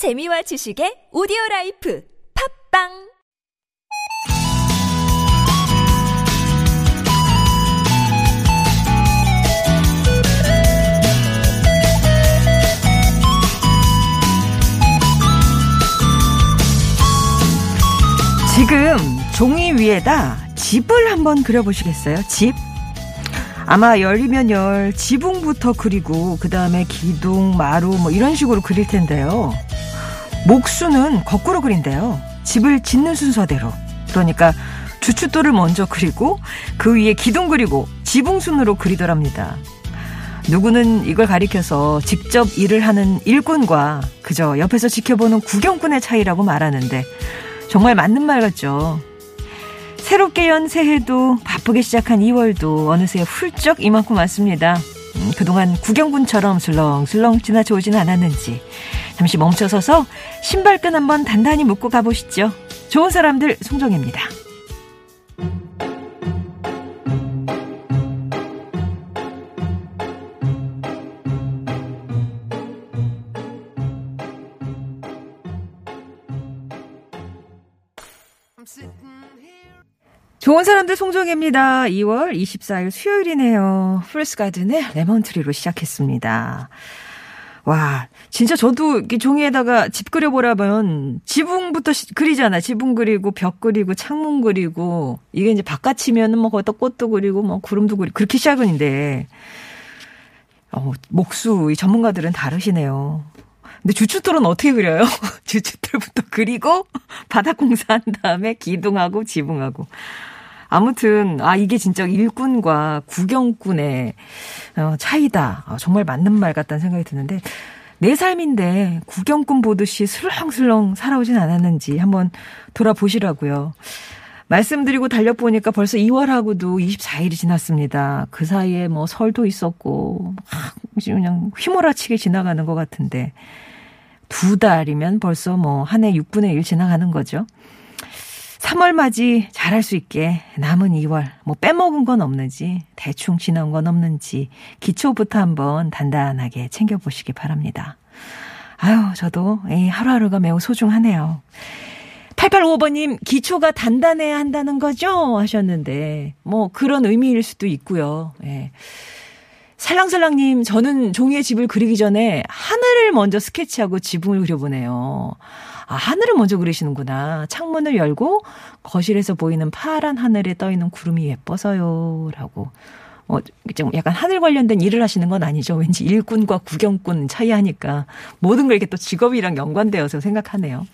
재미와 지식의 오디오 life 팟빵 지금 종이 위에다 집을 한번 그려보시겠어요? 집? 아마 열이면 열, 지붕부터 그리고 그 다음에 기둥, 마루 뭐 이런 식으로 그릴 텐데요. 목수는 거꾸로 그린대요. 집을 짓는 순서대로. 그러니까 주춧돌을 먼저 그리고 그 위에 기둥 그리고 지붕순으로 그리더랍니다. 누구는 이걸 가리켜서 직접 일을 하는 일꾼과 그저 옆에서 지켜보는 구경꾼의 차이라고 말하는데 정말 맞는 말 같죠. 새롭게 연 새해도 바쁘게 시작한 2월도 어느새 훌쩍 이만큼 왔습니다. 음, 그동안 구경꾼처럼 슬렁슬렁 지나쳐 오진 않았는지 잠시 멈춰서서 신발끈 한번 단단히 묶고 가보시죠. 좋은 사람들 송정입니다. 좋은 사람들 송정혜입니다. 2월 24일 수요일이네요. 플러스 가든의 레몬트리로 시작했습니다. 와, 진짜 저도 이렇게 종이에다가 집 그려보라면 지붕부터 그리잖아. 지붕 그리고 벽 그리고 창문 그리고 이게 이제 바깥이면은 뭐 거기다 꽃도 그리고 뭐 구름도 그리고 그렇게 시작은인데 어, 목수 이 전문가들은 다르시네요. 근데 주춧돌은 어떻게 그려요? 주춧돌부터 그리고 바닥 공사한 다음에 기둥하고 지붕하고. 아무튼 아 이게 진짜 일꾼과 구경꾼의 어, 차이다. 아, 정말 맞는 말 같다는 생각이 드는데 내 삶인데 구경꾼 보듯이 슬렁슬렁 살아오진 않았는지 한번 돌아보시라고요. 말씀드리고 달려보니까 벌써 2월하고도 24일이 지났습니다. 그 사이에 뭐 설도 있었고, 그냥 휘몰아치게 지나가는 것 같은데, 두 달이면 벌써 뭐 한 해 6분의 1 지나가는 거죠. 3월 맞이 잘할 수 있게 남은 2월 뭐 빼먹은 건 없는지 대충 지난 건 없는지 기초부터 한번 단단하게 챙겨보시기 바랍니다. 아유 저도 이 하루하루가 매우 소중하네요. 8855번님 기초가 단단해야 한다는 거죠 하셨는데 뭐 그런 의미일 수도 있고요. 예. 살랑살랑님, 저는 종이에 집을 그리기 전에 하늘을 먼저 스케치하고 지붕을 그려보네요. 아, 하늘을 먼저 그리시는구나. 창문을 열고 거실에서 보이는 파란 하늘에 떠 있는 구름이 예뻐서요. 라고. 어, 좀 약간 하늘 관련된 일을 하시는 건 아니죠. 왠지 일꾼과 구경꾼 차이 하니까 모든 걸 이렇게 또 직업이랑 연관되어서 생각하네요.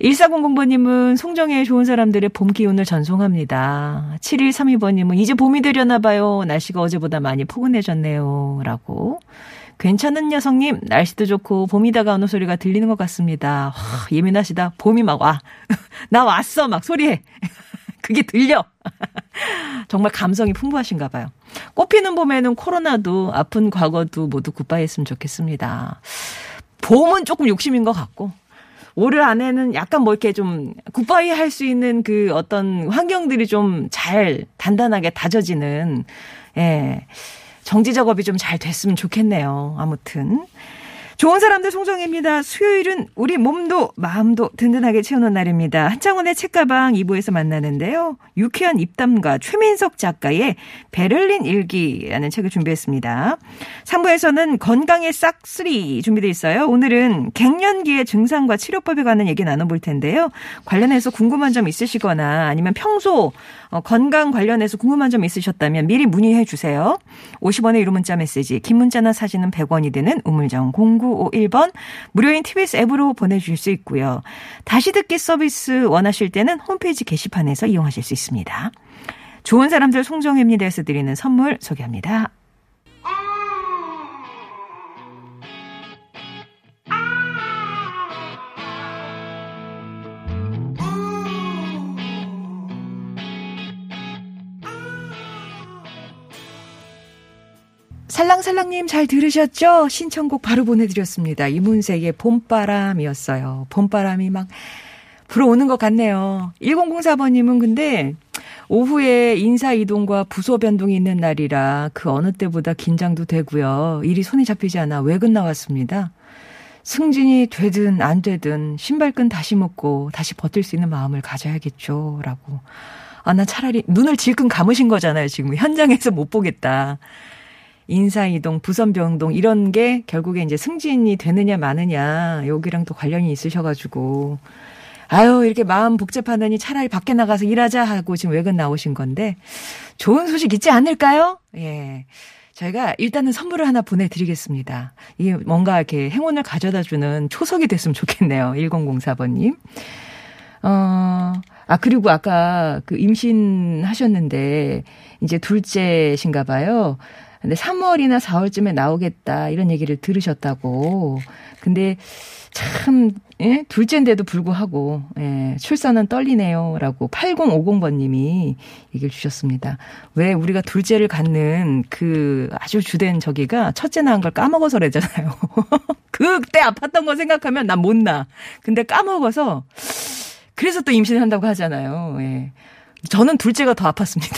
1400번님은 송정의 좋은 사람들의 봄 기운을 전송합니다. 7132번님은 이제 봄이 되려나 봐요. 날씨가 어제보다 많이 포근해졌네요. 라고. 괜찮은 여성님, 날씨도 좋고 봄이 다가오는 소리가 들리는 것 같습니다. 와, 예민하시다. 봄이 막 와. 나 왔어. 막 소리해. 그게 들려. 정말 감성이 풍부하신가 봐요. 꽃피는 봄에는 코로나도 아픈 과거도 모두 굿바이 했으면 좋겠습니다. 봄은 조금 욕심인 것 같고, 올해 안에는 약간 뭐 이렇게 좀 굿바이 할 수 있는 그 어떤 환경들이 좀 잘 단단하게 다져지는, 예. 정지 작업이 좀 잘 됐으면 좋겠네요. 아무튼. 좋은 사람들 송정입니다. 수요일은 우리 몸도 마음도 든든하게 채우는 날입니다. 한창원의 책가방 2부에서 만나는데요. 유쾌한 입담가 최민석 작가의 베를린 일기라는 책을 준비했습니다. 3부에서는 건강의 싹쓸이 준비되어 있어요. 오늘은 갱년기의 증상과 치료법에 관한 얘기 나눠볼 텐데요. 관련해서 궁금한 점 있으시거나 아니면 평소 어, 건강 관련해서 궁금한 점 있으셨다면 미리 문의해 주세요. 50원의 유료 문자 메시지, 긴 문자나 사진은 100원이 되는 우물정 0951번 무료인 TBS 앱으로 보내주실 수 있고요. 다시 듣기 서비스 원하실 때는 홈페이지 게시판에서 이용하실 수 있습니다. 좋은 사람들 송정혜입니다에서 드리는 선물 소개합니다. 살랑살랑님 잘 들으셨죠? 신청곡 바로 보내드렸습니다. 이문세의 봄바람이었어요. 봄바람이 막 불어오는 것 같네요. 1004번님은 근데 오후에 인사 이동과 부서 변동이 있는 날이라 그 어느 때보다 긴장도 되고요. 일이 손에 잡히지 않아 외근 나왔습니다. 승진이 되든 안 되든 신발끈 다시 묶고 다시 버틸 수 있는 마음을 가져야겠죠. 라고. 아, 나 차라리 눈을 질끈 감으신 거잖아요. 지금 현장에서 못 보겠다. 인사이동, 부선 변동 이런 게 결국에 이제 승진이 되느냐 마느냐 여기랑 또 관련이 있으셔가지고 아유 이렇게 마음 복잡하더니 차라리 밖에 나가서 일하자 하고 지금 외근 나오신 건데 좋은 소식 있지 않을까요? 예. 저희가 일단은 선물을 하나 보내드리겠습니다. 이게 뭔가 이렇게 행운을 가져다 주는 초석이 됐으면 좋겠네요. 1004번님. 어, 아, 그리고 아까 그 임신하셨는데, 이제 둘째신가 봐요. 근데 3월이나 4월쯤에 나오겠다, 이런 얘기를 들으셨다고. 근데 참, 예? 둘째인데도 불구하고, 예, 출산은 떨리네요. 라고 8050번님이 얘기를 주셨습니다. 왜 우리가 둘째를 갖는 그 아주 주된 저기가 첫째 낳은 걸 까먹어서래잖아요. 그때 아팠던 거 생각하면 난 못 나. 근데 까먹어서, 그래서 또 임신을 한다고 하잖아요. 예. 저는 둘째가 더 아팠습니다.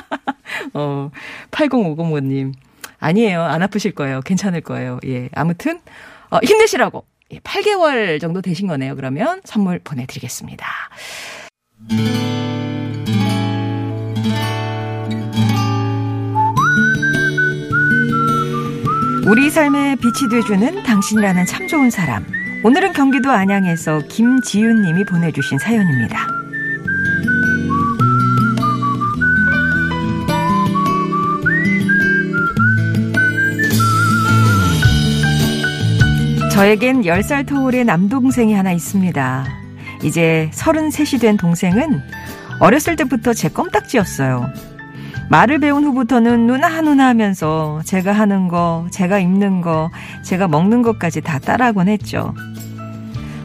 어, 8050번님. 아니에요. 안 아프실 거예요. 괜찮을 거예요. 예. 아무튼, 어, 힘내시라고. 8개월 예, 정도 되신 거네요. 그러면 선물 보내드리겠습니다. 우리 삶에 빛이 돼주는 당신이라는 참 좋은 사람. 오늘은 경기도 안양에서 김지윤 님이 보내주신 사연입니다. 저에겐 10살 터울의 남동생이 하나 있습니다. 이제 33이 된 동생은 어렸을 때부터 제 껌딱지였어요. 말을 배운 후부터는 누나 누나 하면서 제가 하는 거, 제가 입는 거, 제가 먹는 것까지 다 따라하곤 했죠.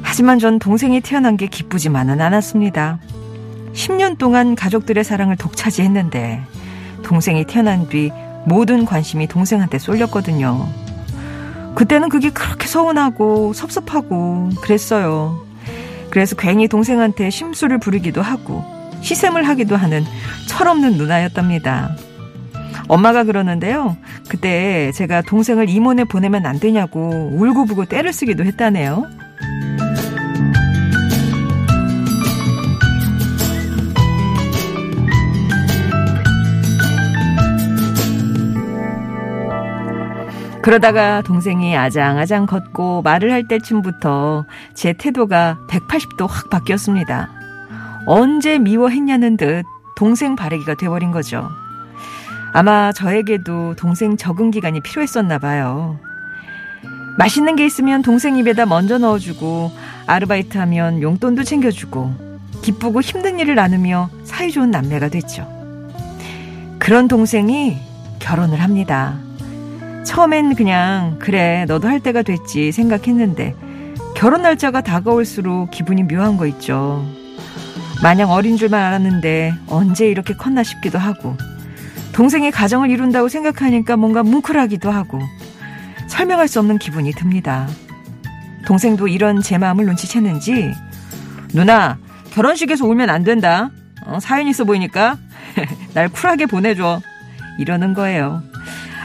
하지만 전 동생이 태어난 게 기쁘지만은 않았습니다. 10년 동안 가족들의 사랑을 독차지했는데 동생이 태어난 뒤 모든 관심이 동생한테 쏠렸거든요. 그때는 그게 그렇게 서운하고 섭섭하고 그랬어요. 그래서 괜히 동생한테 심술을 부리기도 하고 시샘을 하기도 하는 철없는 누나였답니다. 엄마가 그러는데요. 그때 제가 동생을 이모네 보내면 안 되냐고 울고불고 때를 쓰기도 했다네요. 그러다가 동생이 아장아장 걷고 말을 할 때쯤부터 제 태도가 180도 확 바뀌었습니다. 언제 미워했냐는 듯 동생 바래기가 돼버린 거죠. 아마 저에게도 동생 적응 기간이 필요했었나 봐요. 맛있는 게 있으면 동생 입에다 먼저 넣어주고 아르바이트 하면 용돈도 챙겨주고 기쁘고 힘든 일을 나누며 사이좋은 남매가 됐죠. 그런 동생이 결혼을 합니다. 처음엔 그냥 그래 너도 할 때가 됐지 생각했는데 결혼 날짜가 다가올수록 기분이 묘한 거 있죠. 마냥 어린 줄만 알았는데 언제 이렇게 컸나 싶기도 하고 동생이 가정을 이룬다고 생각하니까 뭔가 뭉클하기도 하고 설명할 수 없는 기분이 듭니다. 동생도 이런 제 마음을 눈치챘는지 누나 결혼식에서 울면 안 된다. 어, 사연 있어 보이니까 날 쿨하게 보내줘. 이러는 거예요.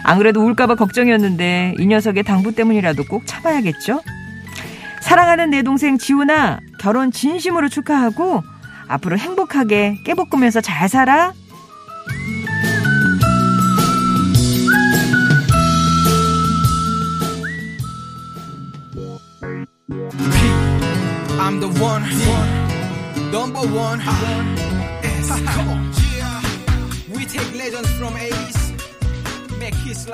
안 그래도 울까봐 걱정이었는데 이 녀석의 당부 때문이라도 꼭 참아야겠죠? 사랑하는 내 동생 지훈아 결혼 진심으로 축하하고 앞으로 행복하게 깨볶으면서 잘 살아. The one, number one. Come on. We take legends from A's.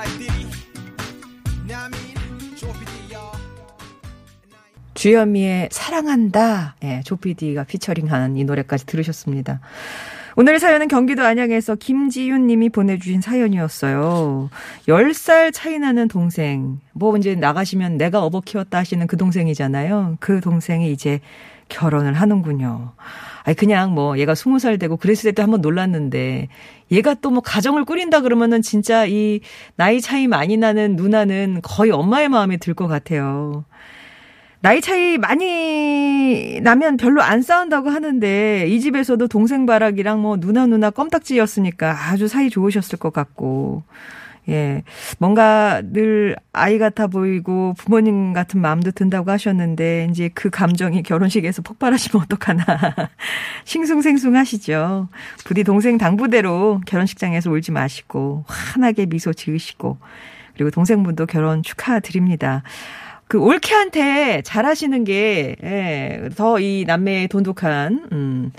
주현미의 사랑한다. 예, 조피디가 피처링한 이 노래까지 들으셨습니다. 오늘 사연은 경기도 안양에서 김지윤 님이 보내주신 사연이었어요. 10살 차이 나는 동생. 뭐 이제 나가시면 내가 어버 키웠다 하시는 그 동생이잖아요. 그 동생이 이제 결혼을 하는군요. 아니 그냥 뭐 얘가 스무 살 되고 그랬을 때도 한번 놀랐는데 얘가 또 뭐 가정을 꾸린다 그러면은 진짜 이 나이 차이 많이 나는 누나는 거의 엄마의 마음에 들것 같아요. 나이 차이 많이 나면 별로 안 싸운다고 하는데 이 집에서도 동생 바락이랑 뭐 누나 누나 껌딱지였으니까 아주 사이 좋으셨을 것 같고 예. 뭔가 늘 아이 같아 보이고 부모님 같은 마음도 든다고 하셨는데 이제 그 감정이 결혼식에서 폭발하시면 어떡하나. 싱숭생숭 하시죠. 부디 동생 당부대로 결혼식장에서 울지 마시고 환하게 미소 지으시고 그리고 동생분도 결혼 축하드립니다. 그 올케한테 잘하시는 게, 예, 더 이 남매의 돈독한, 음,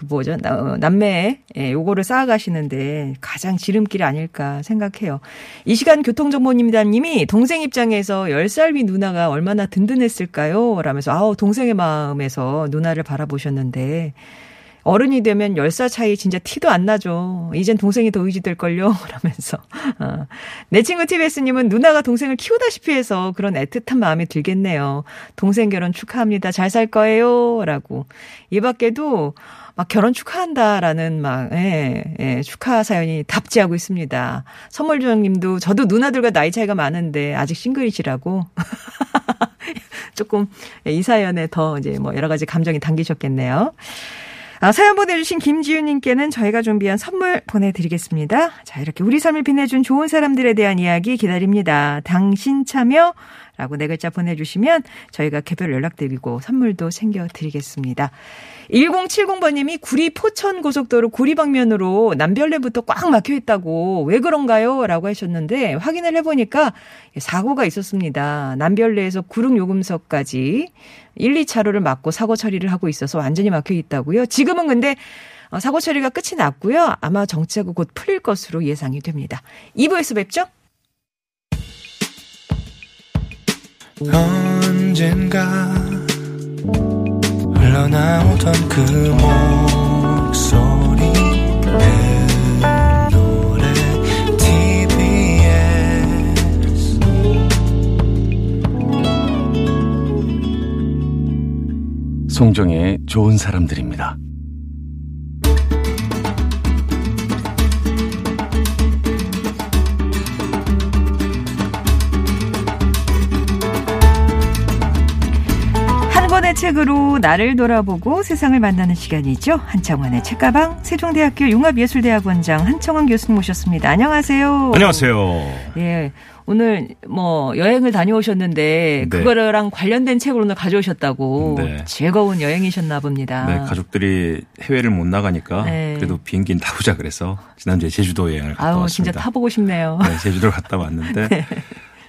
그 뭐죠? 어, 남매, 예, 요거를 쌓아가시는데 가장 지름길 아닐까 생각해요. 이 시간 교통정보님이다님이 동생 입장에서 10살 위 누나가 얼마나 든든했을까요? 라면서, 아우, 동생의 마음에서 누나를 바라보셨는데, 어른이 되면 10살 차이 진짜 티도 안 나죠. 이젠 동생이 더 의지될걸요? 라면서. 어. 내 친구 TBS님은 누나가 동생을 키우다시피 해서 그런 애틋한 마음이 들겠네요. 동생 결혼 축하합니다. 잘 살 거예요. 라고. 이 밖에도 막 결혼 축하한다라는 막, 예, 예, 축하 사연이 답지하고 있습니다. 선물주장님도 저도 누나들과 나이 차이가 많은데 아직 싱글이시라고. 조금 이 사연에 더 이제 뭐 여러 가지 감정이 담기셨겠네요. 아, 사연 보내주신 김지윤님께는 저희가 준비한 선물 보내드리겠습니다. 자, 이렇게 우리 삶을 빛내준 좋은 사람들에 대한 이야기 기다립니다. 당신 참여 라고 네 글자 보내주시면 저희가 개별 연락드리고 선물도 챙겨드리겠습니다. 1070번님이 구리 포천 고속도로 구리 방면으로 남별내부터 꽉 막혀 있다고 왜 그런가요? 라고 하셨는데 확인을 해보니까 사고가 있었습니다. 남별내에서 구릉 요금소까지 1, 2차로를 막고 사고 처리를 하고 있어서 완전히 막혀 있다고요. 지금은 근데 어, 사고 처리가 끝이 났고요. 아마 정체가 곧 풀릴 것으로 예상이 됩니다. 2부에서 뵙죠. 언젠가 흘러나오던 그 목소리 그 노래 TBS 송정의 좋은 사람들입니다. 책으로 나를 돌아보고 세상을 만나는 시간이죠. 한창원의 책가방 세종대학교 융합예술대학원장 한창원 교수님 모셨습니다. 안녕하세요. 안녕하세요. 예. 오늘 뭐 여행을 다녀오셨는데 네. 그거랑 관련된 책을 오늘 가져오셨다고 네. 즐거운 여행이셨나 봅니다. 네, 가족들이 해외를 못 나가니까 네. 그래도 비행기는 타보자 그래서 지난주에 제주도 여행을 갔다 아유, 왔습니다. 진짜 타보고 싶네요. 네, 제주도를 갔다 왔는데 네.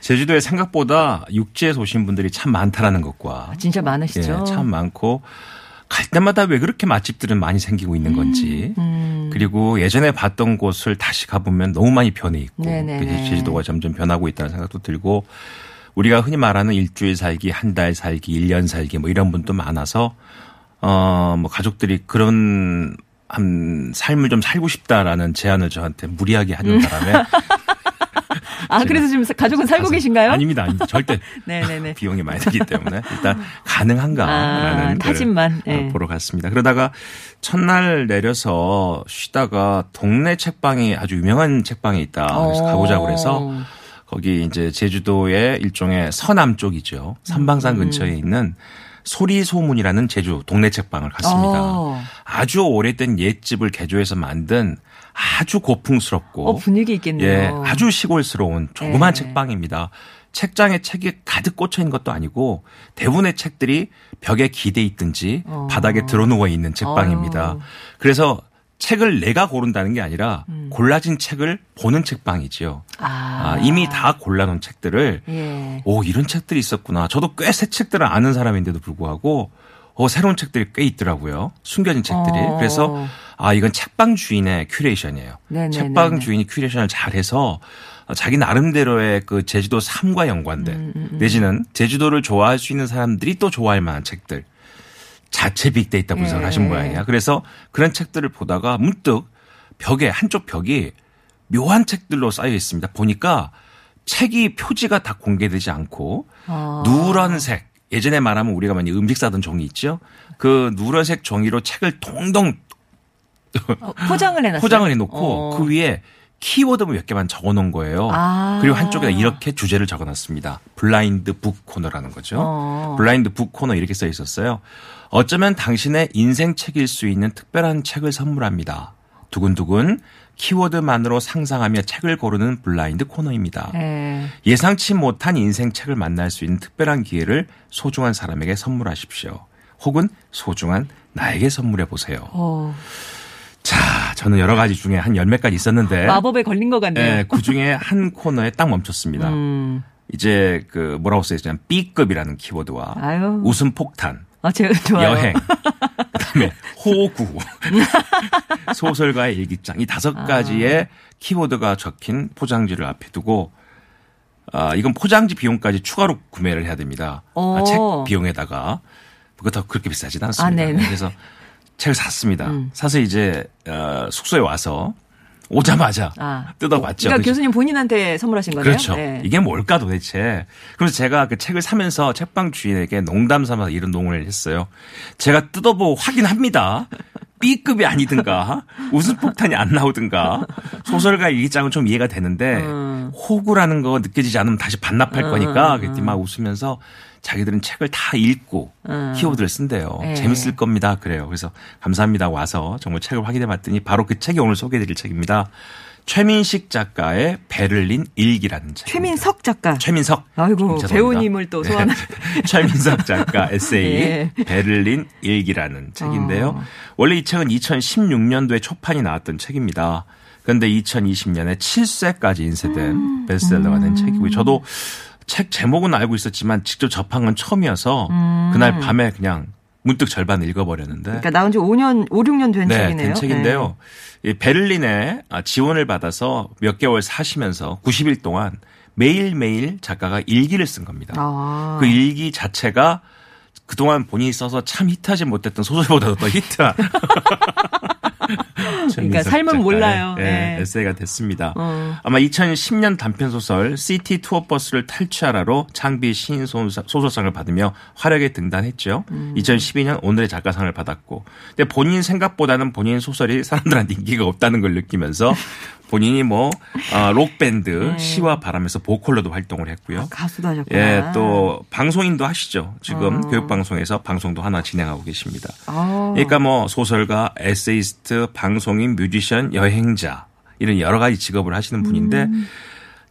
제주도에 생각보다 육지에서 오신 분들이 참 많다라는 것과 아, 진짜 많으시죠. 예, 참 많고 갈 때마다 왜 그렇게 맛집들은 많이 생기고 있는 건지 음, 음. 그리고 예전에 봤던 곳을 다시 가보면 너무 많이 변해 있고 제주도가 점점 변하고 있다는 생각도 들고 우리가 흔히 말하는 일주일 살기, 한 달 살기, 일 년 살기 뭐 이런 분도 많아서 어 뭐 가족들이 그런 한 삶을 좀 살고 싶다라는 제안을 저한테 무리하게 하는 바람에 아, 그래서 지금 가족은 살고 계신가요? 아닙니다. 아닙니다. 절대. 네네네. 비용이 많이 들기 때문에 일단 가능한가라는 아, 타진만 네. 보러 갔습니다. 그러다가 첫날 내려서 쉬다가 동네 책방이 아주 유명한 책방이 있다. 그래서 가보자고 그래서 거기 이제 제주도의 일종의 서남 쪽이죠. 삼방산 음. 근처에 있는 소리소문이라는 제주 동네 책방을 갔습니다. 오. 아주 오래된 옛집을 개조해서 만든 아주 고풍스럽고 어, 분위기 있겠네요. 예, 아주 시골스러운 조그만 네. 책방입니다. 책장에 책이 가득 꽂혀 있는 것도 아니고 대부분의 책들이 벽에 기대 있든지 어. 바닥에 드러누워 있는 책방입니다. 어. 그래서 책을 내가 고른다는 게 아니라 음. 골라진 책을 보는 책방이지요. 아. 아, 이미 다 골라놓은 책들을 예. 오 이런 책들이 있었구나. 저도 꽤 새 책들을 아는 사람인데도 불구하고 어, 새로운 책들이 꽤 있더라고요. 숨겨진 책들이. 어. 그래서 아 이건 책방 주인의 curation이에요. 네네네네. 책방 주인이 curation을 잘해서 자기 나름대로의 그 제주도 삶과 연관된 음, 음, 음. 내지는 제주도를 좋아할 수 있는 사람들이 또 좋아할 만한 책들 자체 빅데이터 분석을 예. 하신 모양이야. 그래서 그런 책들을 보다가 문득 벽에 한쪽 벽이 묘한 책들로 쌓여 있습니다. 보니까 책이 표지가 다 공개되지 않고 어. 누런 색 예전에 말하면 우리가 많이 음식 싸던 종이 있죠. 그 누런색 종이로 책을 동동 어, 포장을 해놨어요. 포장을 해놓고 어. 그 위에 키워드 몇 개만 적어놓은 거예요. 아. 그리고 한쪽에다 이렇게 주제를 적어놨습니다. blind book 코너라는 거죠. 어. blind book 코너 이렇게 써 있었어요. 어쩌면 당신의 인생 책일 수 있는 특별한 책을 선물합니다. 두근두근 키워드만으로 상상하며 책을 고르는 블라인드 코너입니다. 예. 예상치 못한 인생 책을 만날 수 있는 특별한 기회를 소중한 사람에게 선물하십시오. 혹은 소중한 나에게 선물해 보세요. 어, 자, 저는 여러 가지 중에 한열몇 가지 있었는데 마법에 걸린 것 같네요. 예, 그 중에 한 코너에 딱 멈췄습니다. 음. 이제 그 뭐라고 써있냐면 B급이라는 키워드와 아유. 웃음 폭탄, 아, 제가 좋아요. 여행, 그다음에 호구, 소설가의 일기장 이 다섯 아. 가지의 키워드가 적힌 포장지를 앞에 두고 아 이건 포장지 비용까지 추가로 구매를 해야 됩니다. 아, 오. 책 비용에다가 그것도 그렇게 비싸지는 않습니다. 아. 음. 그래서 책을 샀습니다. 사서 이제 어, 숙소에 와서 오자마자 아. 뜯어봤죠. 그러니까 그죠? 교수님 본인한테 선물하신 거네요. 그렇죠. 예. 이게 뭘까 도대체. 그래서 제가 그 책을 사면서 책방 주인에게 농담 삼아서 이런 농을 했어요. 제가 뜯어보고 확인합니다. B급이 아니든가 웃음 폭탄이 안 나오든가 소설가 일기장은 좀 이해가 되는데 음. 호구라는 거 느껴지지 않으면 다시 반납할 거니까 그랬더니 막 웃으면서 자기들은 책을 다 읽고 음. 키워드를 쓴대요. 네. 재밌을 겁니다. 그래요. 그래서 감사합니다. 와서 정말 책을 확인해 봤더니 바로 그 책이 오늘 소개해 드릴 책입니다. 최민식 작가의 베를린 일기라는 책. 최민석 작가. 최민석. 아이고, 죄송합니다. 배우님을 또 소환. 네. 최민석 작가 에세이 예. 베를린 일기라는 책인데요. 어. 원래 이 책은 2016년도에 초판이 나왔던 책입니다. 그런데 2020년에 7쇄까지 인쇄된 음. 베스트셀러가 된 책이고요. 저도 책 제목은 알고 있었지만 직접 접한 건 처음이어서 그날 밤에 그냥 문득 절반 읽어버렸는데 음. 그러니까 나온 지 5년, 5, 6년 된 네, 책이네요. 된 책인데요. 이 베를린에 아, 지원을 받아서 몇 개월 사시면서 90일 동안 매일매일 작가가 일기를 쓴 겁니다. 아. 그 일기 자체가 그동안 본인이 써서 참 히트하지 못했던 소설보다도 더 히트한. 그러니까 삶은 작가의, 몰라요. 예, 네. 에세이가 됐습니다. 어. 아마 2010년 단편 소설 city tour 버스를 탈취하라로 창비 신인 소설- 소설상을 받으며 화려하게 등단했죠. 음. 2012년 오늘의 작가상을 받았고. 근데 본인 생각보다는 본인 소설이 사람들한테 인기가 없다는 걸 느끼면서 본인이 뭐 어, 록밴드 네. 시와 바람에서 보컬로도 활동을 했고요. 가수도 하셨구나. 예, 또 방송인도 하시죠. 지금 어. 교육방송에서 방송도 하나 진행하고 계십니다. 아. 그러니까 뭐 소설가, 에세이스트, 방송인, 뮤지션, 여행자 이런 여러 가지 직업을 하시는 분인데 음.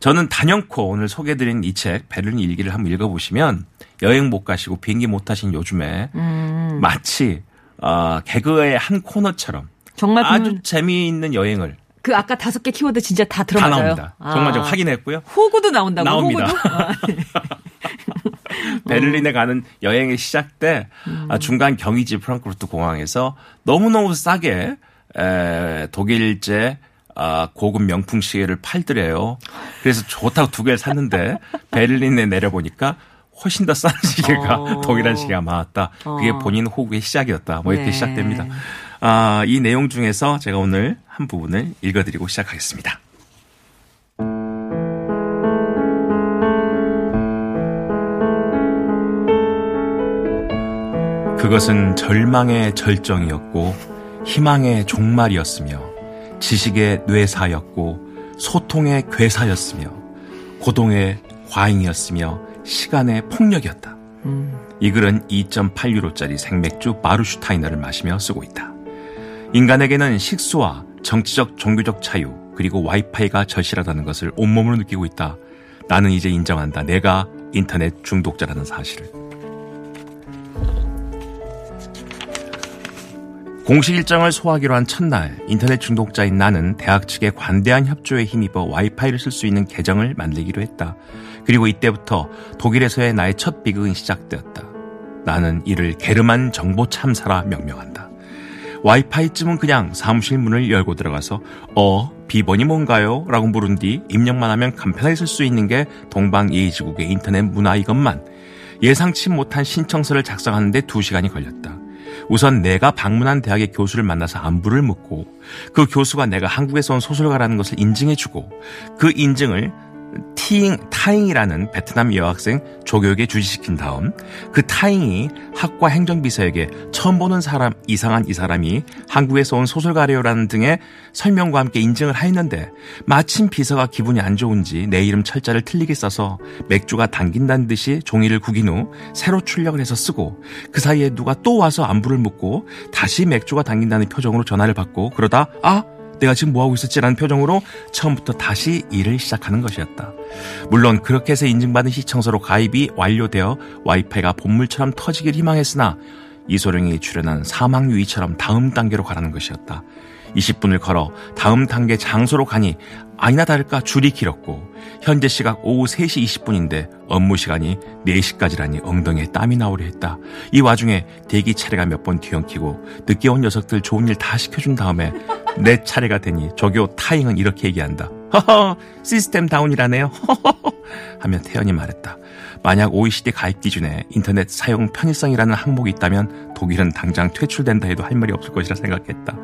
저는 단연코 오늘 소개드린 이 책 베를린 일기를 한번 읽어보시면 여행 못 가시고 비행기 못 타신 요즘에 음. 마치 어, 개그의 한 코너처럼 정말 아주 보면 재미있는 여행을 그 아까 다섯 개 키워드 진짜 다다 들어맞아요. 나옵니다. 정말 제가 아. 확인했고요. 호구도 나온다고. 나옵니다. 호구도? 아, 베를린에 가는 여행의 시작 때 아, 중간 경유지 프랑크푸르트 공항에서 너무너무 싸게 에, 독일제 아, 고급 명품 시계를 팔더래요. 그래서 좋다고 두 개를 샀는데 베를린에 내려보니까 훨씬 더 싼 시계가 어. 독일한 시계가 많았다. 그게 어. 본인 호구의 시작이었다. 뭐 이렇게 네. 시작됩니다. 아, 이 내용 중에서 제가 오늘 한 부분을 읽어드리고 시작하겠습니다. 그것은 절망의 절정이었고 희망의 종말이었으며 지식의 뇌사였고 소통의 괴사였으며 고동의 과잉이었으며 시간의 폭력이었다. 이 글은 2.8유로짜리 생맥주 바르슈타이너를 마시며 쓰고 있다. 인간에게는 식수와 정치적 종교적 자유 그리고 와이파이가 절실하다는 것을 온몸으로 느끼고 있다. 나는 이제 인정한다. 내가 인터넷 중독자라는 사실을. 공식 일정을 소화하기로 한 첫날 인터넷 중독자인 나는 대학 측의 관대한 협조에 힘입어 와이파이를 쓸 수 있는 계정을 만들기로 했다. 그리고 이때부터 독일에서의 나의 첫 비극은 시작되었다. 나는 이를 게르만 정보 참사라 명명한다. 와이파이쯤은 그냥 사무실 문을 열고 들어가서 어 비번이 뭔가요? 라고 물은 뒤 입력만 하면 간편하게 쓸 수 있는 게 동방예의지국의 인터넷 문화 이것만 예상치 못한 신청서를 작성하는데 2시간이 걸렸다. 우선 내가 방문한 대학의 교수를 만나서 안부를 묻고 그 교수가 내가 한국에서 온 소설가라는 것을 인증해주고 그 인증을 티잉, 타잉이라는 베트남 여학생 조교에게 주시시킨 다음 그 타잉이 학과 행정비서에게 처음 보는 사람 이상한 이 사람이 한국에서 온 소설가래요라는 등의 설명과 함께 인증을 하였는데 마침 비서가 기분이 안 좋은지 내 이름 철자를 틀리게 써서 맥주가 당긴다는 듯이 종이를 구긴 후 새로 출력을 해서 쓰고 그 사이에 누가 또 와서 안부를 묻고 다시 맥주가 당긴다는 표정으로 전화를 받고 그러다 아 내가 지금 뭐하고 있었지라는 표정으로 처음부터 다시 일을 시작하는 것이었다. 물론 그렇게 해서 인증받은 시청서로 가입이 완료되어 와이파이가 본물처럼 터지길 희망했으나 이소룡이 출연한 사막 유이처럼 다음 단계로 가라는 것이었다. 20분을 걸어 다음 단계 장소로 가니 아니나 다를까 줄이 길었고 현재 시각 오후 3시 20분인데 업무 시간이 4시까지라니 엉덩이에 땀이 나오려 했다. 이 와중에 대기 차례가 몇 번 뒤엉키고 늦게 온 녀석들 좋은 일 다 시켜준 다음에 내 차례가 되니 조교 타잉은 이렇게 얘기한다. 허허 시스템 다운이라네요. 허허허 하며 태연이 말했다. 만약 OECD 가입 기준에 인터넷 사용 편의성이라는 항목이 있다면 독일은 당장 퇴출된다 해도 할 말이 없을 것이라 생각했다.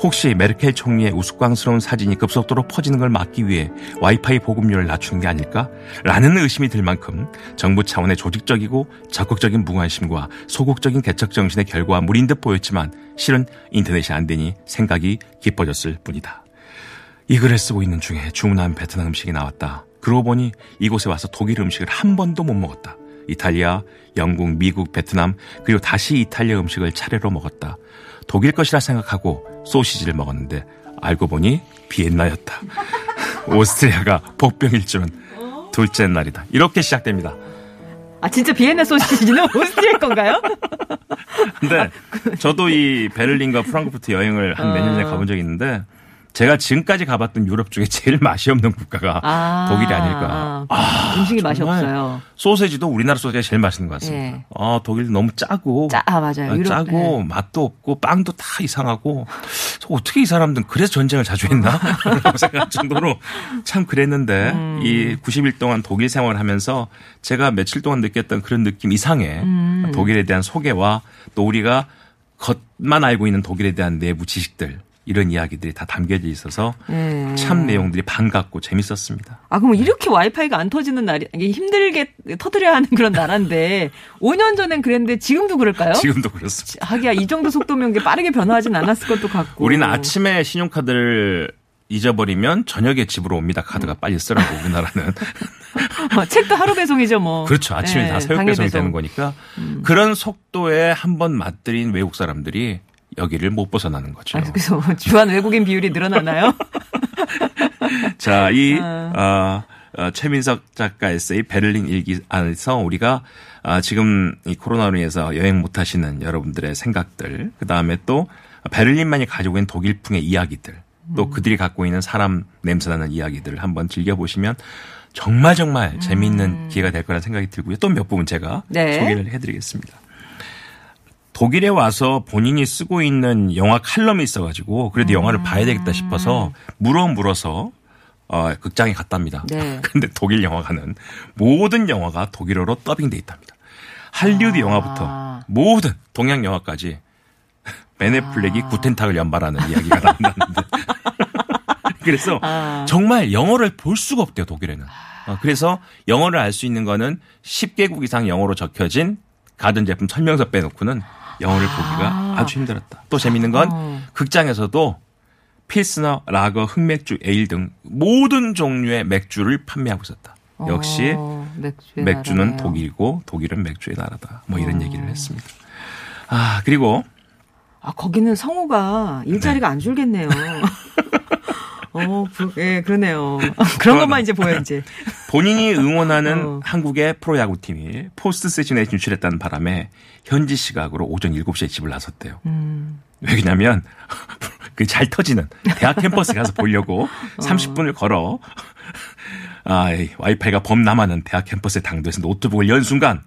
혹시 메르켈 총리의 우스꽝스러운 사진이 급속도로 퍼지는 걸 막기 위해 와이파이 보급료를 낮추는 게 아닐까? 라는 의심이 들 만큼 정부 차원의 조직적이고 적극적인 무관심과 소극적인 개척 정신의 결과와 물인 듯 보였지만 실은 인터넷이 안 되니 생각이 깊어졌을 뿐이다. 이 글을 쓰고 있는 중에 주문한 베트남 음식이 나왔다. 그러고 보니 이곳에 와서 독일 음식을 한 번도 못 먹었다. 이탈리아, 영국, 미국, 베트남, 그리고 다시 이탈리아 음식을 차례로 먹었다. 독일 것이라 생각하고 소시지를 먹었는데 알고 보니 비엔나였다. 오스트리아가 복병일 줄은 둘째 날이다. 이렇게 시작됩니다. 아 진짜 비엔나 소시지는 오스트리아 건가요? 근데 저도 이 베를린과 프랑크푸르트 여행을 한 몇 년 전에 가본 적이 있는데 제가 지금까지 가봤던 유럽 중에 제일 맛이 없는 국가가 아, 독일이 아닐까. 아, 음식이 맛이 없어요. 소세지도 우리나라 소세지가 제일 맛있는 것 같습니다. 예. 아, 독일 너무 짜고. 짜, 아, 맞아요. 아, 유럽, 짜고 예. 맛도 없고 빵도 다 이상하고 저 어떻게 이 사람들은 그래서 전쟁을 자주 했나 라고 생각할 정도로 참 그랬는데 음. 이 90일 동안 독일 생활을 하면서 제가 며칠 동안 느꼈던 그런 느낌 이상의 음. 독일에 대한 소개와 또 우리가 겉만 알고 있는 독일에 대한 내부 지식들 이런 이야기들이 다 담겨져 있어서 예. 참 내용들이 반갑고 재밌었습니다. 아, 그럼 이렇게 와이파이가 안 터지는 날이, 힘들게 터뜨려야 하는 그런 나라인데, 5년 전엔 그랬는데 지금도 그럴까요? 지금도 그렇습니다. 하기야, 이 정도 속도면 이게 빠르게 변화하진 않았을 것도 같고. 우리는 아침에 신용카드를 잊어버리면 저녁에 집으로 옵니다. 카드가 빨리 쓰라고 우리나라는. 어, 책도 하루 배송이죠, 뭐. 그렇죠. 아침에 예, 다 새벽 배송이 배송. 음. 되는 거니까 그런 속도에 한번 맛들인 외국 사람들이 여기를 못 벗어나는 거죠. 아, 그래서 주한 외국인 비율이 늘어나나요? 자, 이 아. 어, 어, 최민석 작가 에세이 베를린 일기 안에서 우리가 아, 지금 이 코로나로 인해서 여행 못 하시는 여러분들의 생각들, 그 다음에 또 베를린만이 가지고 있는 독일풍의 이야기들, 음. 또 그들이 갖고 있는 사람 냄새나는 이야기들을 한번 즐겨보시면 정말 정말 재미있는 기회가 될 거라는 생각이 들고요. 또 몇 부분 제가 음. 네. 소개를 해드리겠습니다. 독일에 와서 본인이 쓰고 있는 영화 칼럼이 있어가지고 그래도 영화를 봐야 되겠다 싶어서 물어 물어서 어, 극장에 갔답니다. 네. 근데 독일 영화관은 모든 영화가 독일어로 더빙돼 있답니다. 할리우드 아. 영화부터 모든 동양 영화까지 베네플렉이 아. 구텐탁을 연발하는 이야기가 나온다는데. 그래서 아. 정말 영어를 볼 수가 없대요, 독일에는. 어, 그래서 영어를 알 수 있는 거는 10개국 이상 영어로 적혀진 가전 제품 설명서 빼놓고는 영어를 보기가 아주 힘들었다. 또 재밌는 건 어. 극장에서도 필스너, 라거, 흑맥주, 에일 등 모든 종류의 맥주를 판매하고 있었다. 역시 어, 맥주는 나라네요. 독일이고 독일은 맥주의 나라다. 뭐 이런 얘기를 했습니다. 아, 그리고 아, 거기는 성우가 일자리가 안 줄겠네요. 어, 그, 예, 그러네요. 그런 것만 이제 보여, 이제. 본인이 응원하는 어. 한국의 프로야구팀이 포스트 세션에 진출했다는 바람에 현지 시각으로 오전 7시에 집을 나섰대요. 음. 왜냐면 그 잘 터지는 대학 캠퍼스 가서 보려고 30분을 걸어 아, 이 와이파이가 범람하는 대학 캠퍼스의 당도해서 노트북을 연 순간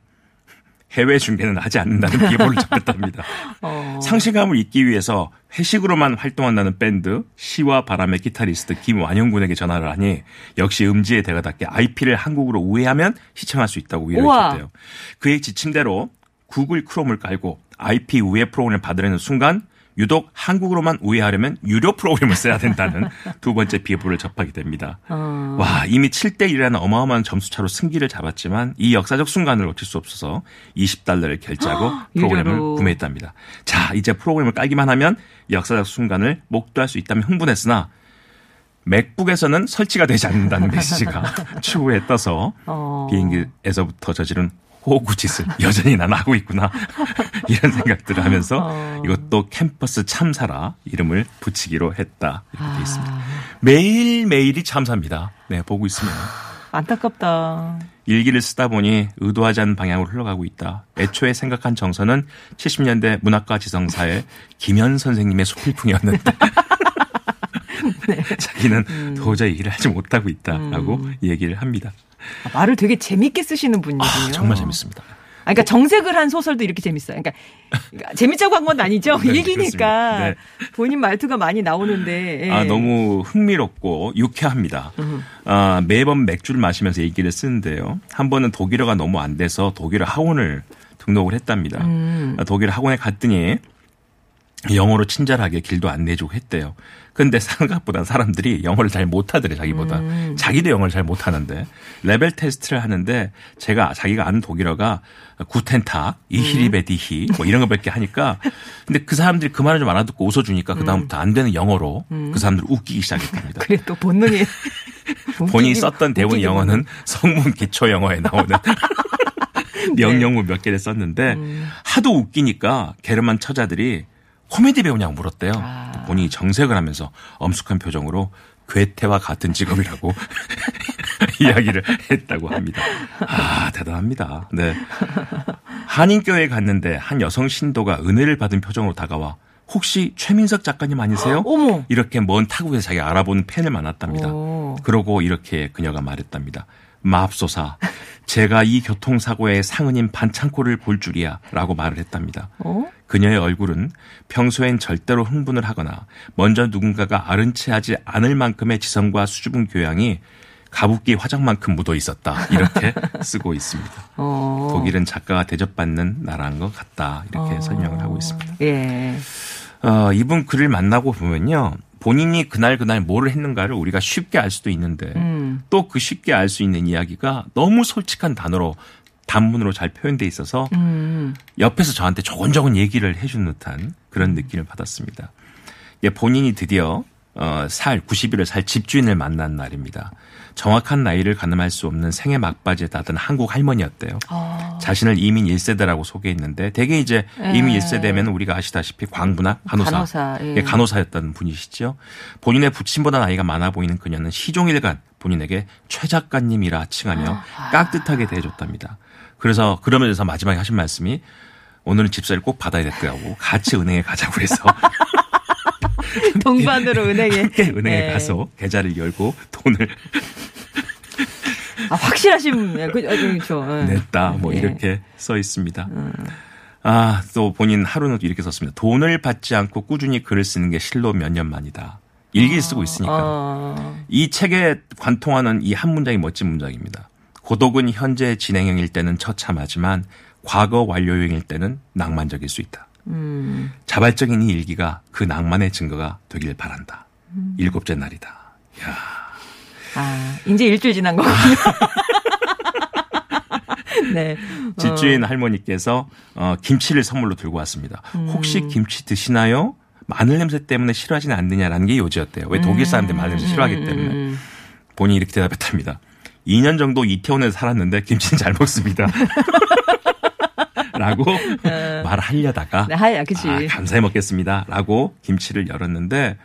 해외 중계는 하지 않는다는 비보를 접했답니다. 어. 상실감을 잊기 위해서 회식으로만 활동한다는 밴드 시와 바람의 기타리스트 김완영 군에게 전화를 하니 역시 음지의 대가답게 IP를 한국으로 우회하면 시청할 수 있다고 위로해 우와. 줬대요. 그의 지침대로 구글 크롬을 깔고 IP 우회 프로그램을 받으려는 순간 유독 한국으로만 우회하려면 유료 프로그램을 써야 된다는 두 번째 비보를 접하게 됩니다. 어. 와, 이미 7대 1이라는 어마어마한 점수차로 승기를 잡았지만 이 역사적 순간을 놓칠 수 없어서 20달러를 결제하고 프로그램을 유료로. 구매했답니다. 자, 이제 프로그램을 깔기만 하면 역사적 순간을 목도할 수 있다면 흥분했으나 맥북에서는 설치가 되지 않는다는 메시지가 추후에 떠서 어. 비행기에서부터 저지른 호구 짓을 여전히 난 하고 있구나. 이런 생각들을 하면서 어. 이것도 캠퍼스 참사라 이름을 붙이기로 했다. 이렇게 돼 있습니다. 아. 매일 매일이 참사입니다. 네, 보고 있으면. 안타깝다. 일기를 쓰다 보니 의도하지 않은 방향으로 흘러가고 있다. 애초에 생각한 정서는 70년대 문학과 지성사의 김현 선생님의 소필풍이었는데 네. 자기는 음. 도저히 일을 하지 못하고 있다라고 얘기를 합니다. 아, 말을 되게 재밌게 쓰시는 분이군요. 아, 정말 재밌습니다. 아, 그러니까 정색을 한 소설도 이렇게 재밌어요. 그러니까 재밌자고 한 건 아니죠. 네, 얘기니까. 네. 본인 말투가 많이 나오는데. 예. 아, 너무 흥미롭고 유쾌합니다. 아, 매번 맥주를 마시면서 얘기를 쓰는데요. 한 번은 독일어가 너무 안 돼서 독일어 학원을 등록을 했답니다. 음. 아, 독일어 학원에 갔더니 영어로 친절하게 길도 안내해주고 했대요. 근데 생각보다 사람들이 영어를 잘 못하더래, 자기보다. 음. 자기도 영어를 잘 못하는데. 레벨 테스트를 하는데 제가, 자기가 아는 독일어가 구텐탁, 이히리베디히 뭐 이런 거밖에 하니까 근데 그 사람들이 그 말을 좀 알아듣고 웃어주니까 그 다음부터 안 되는 영어로 그 사람들 웃기기 시작했답니다. 그래 또 본능이 본인이 썼던 대본 웃기기 영어는 성문 기초 영어에 나오는 명령문 몇 개를 썼는데 하도 웃기니까 게르만 처자들이 코미디 배우냐고 물었대요. 아. 본인이 정색을 하면서 엄숙한 표정으로 괴테와 같은 직업이라고 이야기를 했다고 합니다. 아, 대단합니다. 네. 한인교회에 갔는데 한 여성 신도가 은혜를 받은 표정으로 다가와 혹시 최민석 작가님 아니세요? 어머. 이렇게 먼 타국에서 자기 알아보는 팬을 만났답니다. 오. 그러고 이렇게 그녀가 말했답니다. 마압소사, 제가 이 교통사고의 상은인 반창고를 볼 줄이야 라고 말을 했답니다. 어? 그녀의 얼굴은 평소엔 절대로 흥분을 하거나 먼저 누군가가 아른치하지 않을 만큼의 지성과 수줍은 교양이 가부키 화장만큼 묻어 있었다. 이렇게 쓰고 있습니다. 어. 독일은 작가가 대접받는 나라인 것 같다. 이렇게 설명을 하고 있습니다. 예. 어, 이분 글을 만나고 보면요. 본인이 그날 그날 뭐를 했는가를 우리가 쉽게 알 수도 있는데 음. 또그 쉽게 알 수 있는 이야기가 너무 솔직한 단어로 단문으로 잘 표현돼 있어서 음. 옆에서 저한테 조곤조곤 얘기를 해준 듯한 그런 느낌을 받았습니다. 예, 본인이 드디어 어, 살 90일을 살 집주인을 만난 날입니다. 정확한 나이를 가늠할 수 없는 생애 막바지에 다든 한국 할머니였대요. 아. 자신을 이민 1세대라고 소개했는데 대개 이제 예. 이민 1세대면 우리가 아시다시피 광부나 간호사, 간호사, 예. 예, 간호사였던 분이시죠. 본인의 부친보다 나이가 많아 보이는 그녀는 시종일관 본인에게 최 작가님이라 칭하며 아. 깍듯하게 대해줬답니다. 그래서 그러면서 마지막에 하신 말씀이 오늘은 집사를 꼭 받아야 될 거라고 같이 은행에 가자고 그래서 동반으로 은행에. 함께 은행에 예. 가서 계좌를 열고 돈을 아, 확실하신, 그, 그렇죠. 예. 냈다. 뭐 예. 이렇게 써 있습니다. 아, 또 본인 하루는 이렇게 썼습니다. 돈을 받지 않고 꾸준히 글을 쓰는 게 실로 몇 년 만이다. 일기 를 쓰고 있으니까. 어. 이 책에 관통하는 이 한 문장이 멋진 문장입니다. 고독은 현재 진행형일 때는 처참하지만 과거 완료형일 때는 낭만적일 수 있다. 음. 자발적인 이 일기가 그 낭만의 증거가 되길 바란다. 일곱째 날이다. 야, 아, 이제 일주일 지난 거군요. 네. 집주인 할머니께서 어, 김치를 선물로 들고 왔습니다. 음. 혹시 김치 드시나요? 마늘 냄새 때문에 싫어하지는 않느냐라는 게 요지였대요. 왜 독일 사람들 마늘 냄새 싫어하기 때문에. 음. 본인이 이렇게 대답했답니다. 2년 정도 이태원에서 살았는데 김치는 잘 먹습니다. 라고 말하려다가 네, 하야, 그치. 아, 감사히 먹겠습니다. 라고 김치를 열었는데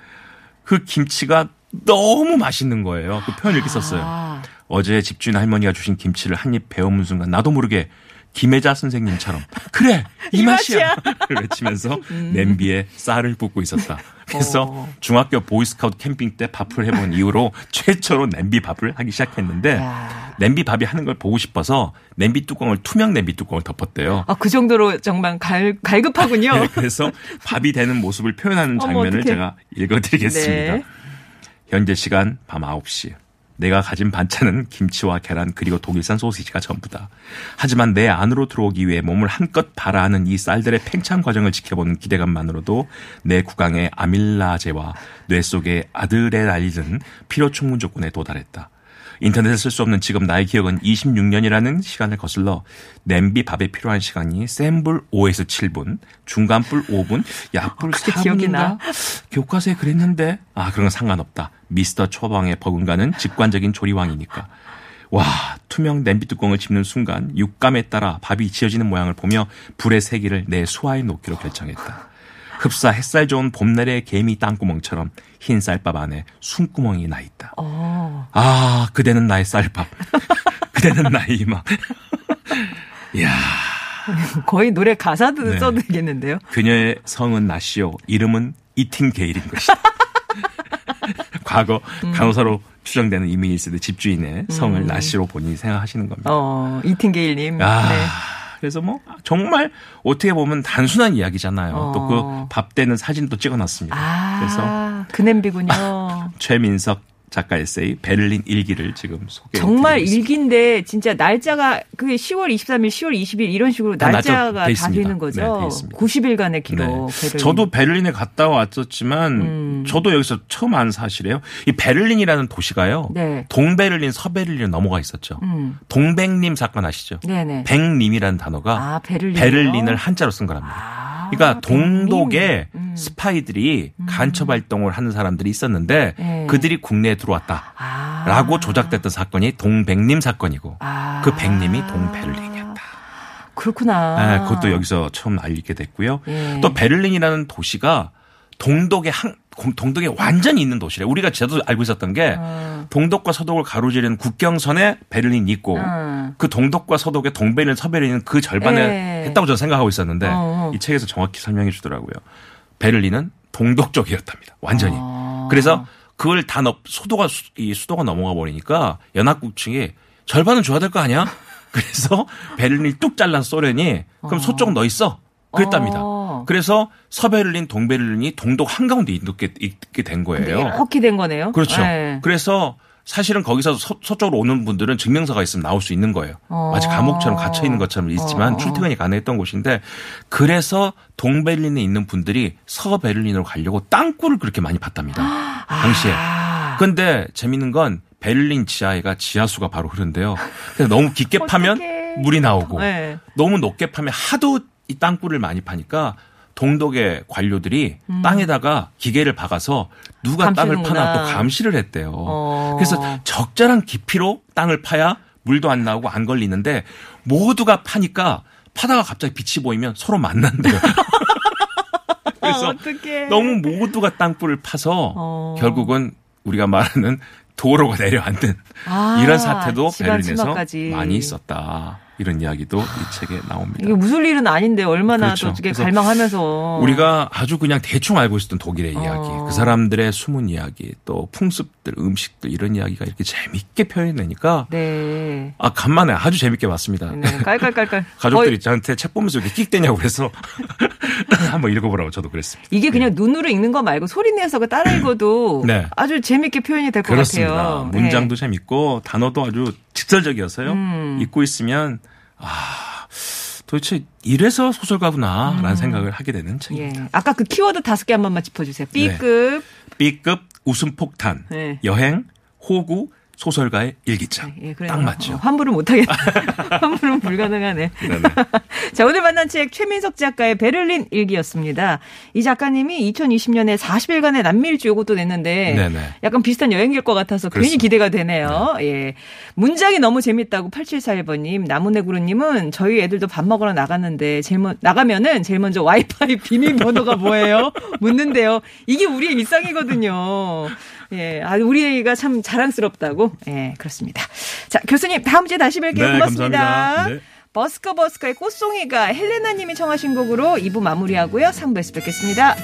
그 김치가 너무 맛있는 거예요. 그 표현을 이렇게 썼어요. 아. 어제 집주인 할머니가 주신 김치를 한 입 베어문 순간 나도 모르게 김혜자 선생님처럼 그래 이, 이 맛이야 맛이야. 를 외치면서 냄비에 쌀을 붓고 있었다. 그래서 어. 중학교 보이스카우트 캠핑 때 밥을 해본 이후로 최초로 냄비 밥을 하기 시작했는데 야. 냄비 밥이 하는 걸 보고 싶어서 냄비 뚜껑을 투명 냄비 뚜껑을 덮었대요. 아, 그 정도로 정말 갈, 갈급하군요. 네, 그래서 밥이 되는 모습을 표현하는 어머, 장면을 어떡해. 제가 읽어드리겠습니다. 네. 현재 시간 밤 9시. 내가 가진 반찬은 김치와 계란 그리고 독일산 소시지가 전부다. 하지만 내 안으로 들어오기 위해 몸을 한껏 발아하는 이 쌀들의 팽창 과정을 지켜보는 기대감만으로도 내 구강의 아밀라제와 뇌 속의 아드레날린은 피로 충분 조건에 도달했다. 인터넷에 쓸수 없는 지금 나의 기억은 26년이라는 시간을 거슬러 냄비 밥에 필요한 시간이 센 불 5에서 7분, 중간 불 5분, 약불 기억이 4분인가? 나? 교과서에 그랬는데 아 그런 건 상관없다. 미스터 초방의 버금가는 직관적인 조리왕이니까. 와, 투명 냄비 뚜껑을 짚는 순간 육감에 따라 밥이 지어지는 모양을 보며 불의 세기를 내 수하에 놓기로 결정했다. 흡사 햇살 좋은 봄날의 개미 땅구멍처럼 흰 쌀밥 안에 숨구멍이 나 있다. 어. 아, 그대는 나의 쌀밥. 그대는 나의 희망. 이야, 거의 노래 가사도 네. 써도 되겠는데요. 그녀의 성은 나시오. 이름은 이팅 게일인 것이다. 과거 음. 간호사로 추정되는 이민일 세대 집주인의 성을 나시로 본인이 생각하시는 겁니다. 어, 이팅 게일님. 아, 네. 그래서 뭐 정말 어떻게 보면 단순한 이야기잖아요. 어. 또그 밥 되는 사진도 찍어놨습니다. 아, 그래서 그 냄비군요. 최민석 작가 에세이 베를린 일기를 지금 소개해 정말. 일기인데 진짜 날짜가 그게 10월 23일, 10월 20일 이런 식으로 다 날짜 날짜가 돼다 있습니다. 되는 거죠. 네, 돼 있습니다. 90일간의 기록. 네. 베를린. 저도 베를린에 갔다 왔었지만 음. 저도 여기서 처음 안 사실이에요. 이 베를린이라는 도시가요. 네. 동베를린, 서베를린 넘어가 있었죠. 음. 동백림 사건 아시죠? 네네. 백림이라는 단어가 아, 베를린. 베를린을 한자로 쓴 거랍니다. 아, 그러니까 동독에 백림. 음. 스파이들이 간첩 활동을 하는 사람들이 있었는데 네. 그들이 국내에 들어왔다. 아. 라고 조작됐던 사건이 동백림 사건이고 아. 그 백림이 동베를린이었다. 그렇구나. 네, 그것도 여기서 처음 알리게 됐고요. 예. 또 베를린이라는 도시가 동독에 한 공- 동독에 완전히 있는 도시래. 우리가 저도 알고 있었던 게 어. 동독과 서독을 가로지르는 국경선에 베를린이 있고 어. 그 동독과 서독의 동베를린, 서베를린은 그 절반에 예. 했다고 저는 생각하고 있었는데 어, 어. 이 책에서 정확히 설명해 주더라고요. 베를린은 동독 쪽이었답니다. 완전히. 아. 그래서 그걸 다 넘, 수도가 수- 이 수도가 넘어가 버리니까 연합국 측이 절반은 줘야 될 거 아니야? 그래서 베를린을 뚝 잘라 소련이 그럼 서쪽 너 있어. 그랬답니다. 어. 그래서 서베를린, 동베를린이 동독 한가운데 있게, 있게 된 거예요. 이렇게 된 거네요. 그렇죠. 네. 그래서 사실은 거기서 서, 서 쪽으로 오는 분들은 증명서가 있으면 나올 수 있는 거예요. 어. 마치 감옥처럼 갇혀 있는 것처럼 있지만 어. 출퇴근이 가능했던 곳인데 그래서 동베를린에 있는 분들이 서베를린으로 가려고 땅굴을 그렇게 많이. 당시에. 아. 근데 재밌는 건 베를린 지하에가 지하수가 바로 흐른데요. 그래서 너무 깊게 파면. 물이 나오고 네. 너무 높게 파면 하도 이 땅굴을 많이 파니까 동독의 관료들이 땅에다가 기계를 박아서 누가 땅을 음. 감시는구나. 파나 또 감시를 했대요. 어. 그래서 적절한 깊이로 땅을 파야 물도 안 나오고 안 걸리는데 모두가 파니까 파다가 갑자기 빛이 보이면 서로 만난대요. 그래서 어떡해. 너무 모두가 땅굴을 파서 어. 결국은 우리가 말하는 도로가 내려앉는 아, 이런 사태도 베를린에서. 많이 있었다. 이런 이야기도 이 책에 나옵니다. 이게 무슨 일은 아닌데 얼마나 그렇죠. 또 갈망하면서 우리가 아주 그냥 대충 알고 있었던 독일의 어. 이야기, 그 사람들의 숨은 이야기, 또 풍습들, 음식들 이런 이야기가 이렇게 재밌게 표현되니까 네. 아 간만에 아주 재밌게 봤습니다. 네. 깔깔깔깔. 가족들이 거의 저한테 책 보면서 이렇게 끽대냐고 그래서 한번 읽어보라고 저도 그랬습니다. 이게 그냥 눈으로 읽는 거 말고 소리 내서 그 따라 읽어도 네. 아주 재밌게 표현이 될것 그렇습니다. 같아요. 네. 문장도 재밌고 단어도 아주 직설적이어서요. 음. 읽고 있으면 아 도대체 이래서 소설가구나라는 생각을 하게 되는 책입니다. 예. 아까 그 키워드 다섯 개 한 번만 짚어주세요. 네. B급. B급 웃음 폭탄, 네. 여행, 호구, 소설가의 일기장. 예, 그래요. 딱 맞죠. 어, 환불을 못하겠다. 환불은 불가능하네. 네네. 자, 오늘 만난 책 최민석 작가의 베를린 일기였습니다. 이 작가님이 2020년에 40일간의 남미 일주 요것도 냈는데 네네. 약간 비슷한 여행일 것 같아서 괜히 그렇습니다. 기대가 되네요. 예. 문장이 너무 재밌다고 8741번님, 나무네구루님은 저희 애들도 밥 먹으러 나갔는데 제일 먼, 나가면은 제일 먼저 와이파이 비밀번호가 뭐예요? 묻는데요. 이게 우리의 일상이거든요. 예, 아, 우리가 참 자랑스럽다고. 예, 그렇습니다. 자, 교수님, 다음 주에 다시 뵐게요. 네, 고맙습니다. 네. 버스커 버스커의 꽃송이가 헬레나 님이 청하신 곡으로 2부 마무리하고요. 3부에서 뵙겠습니다.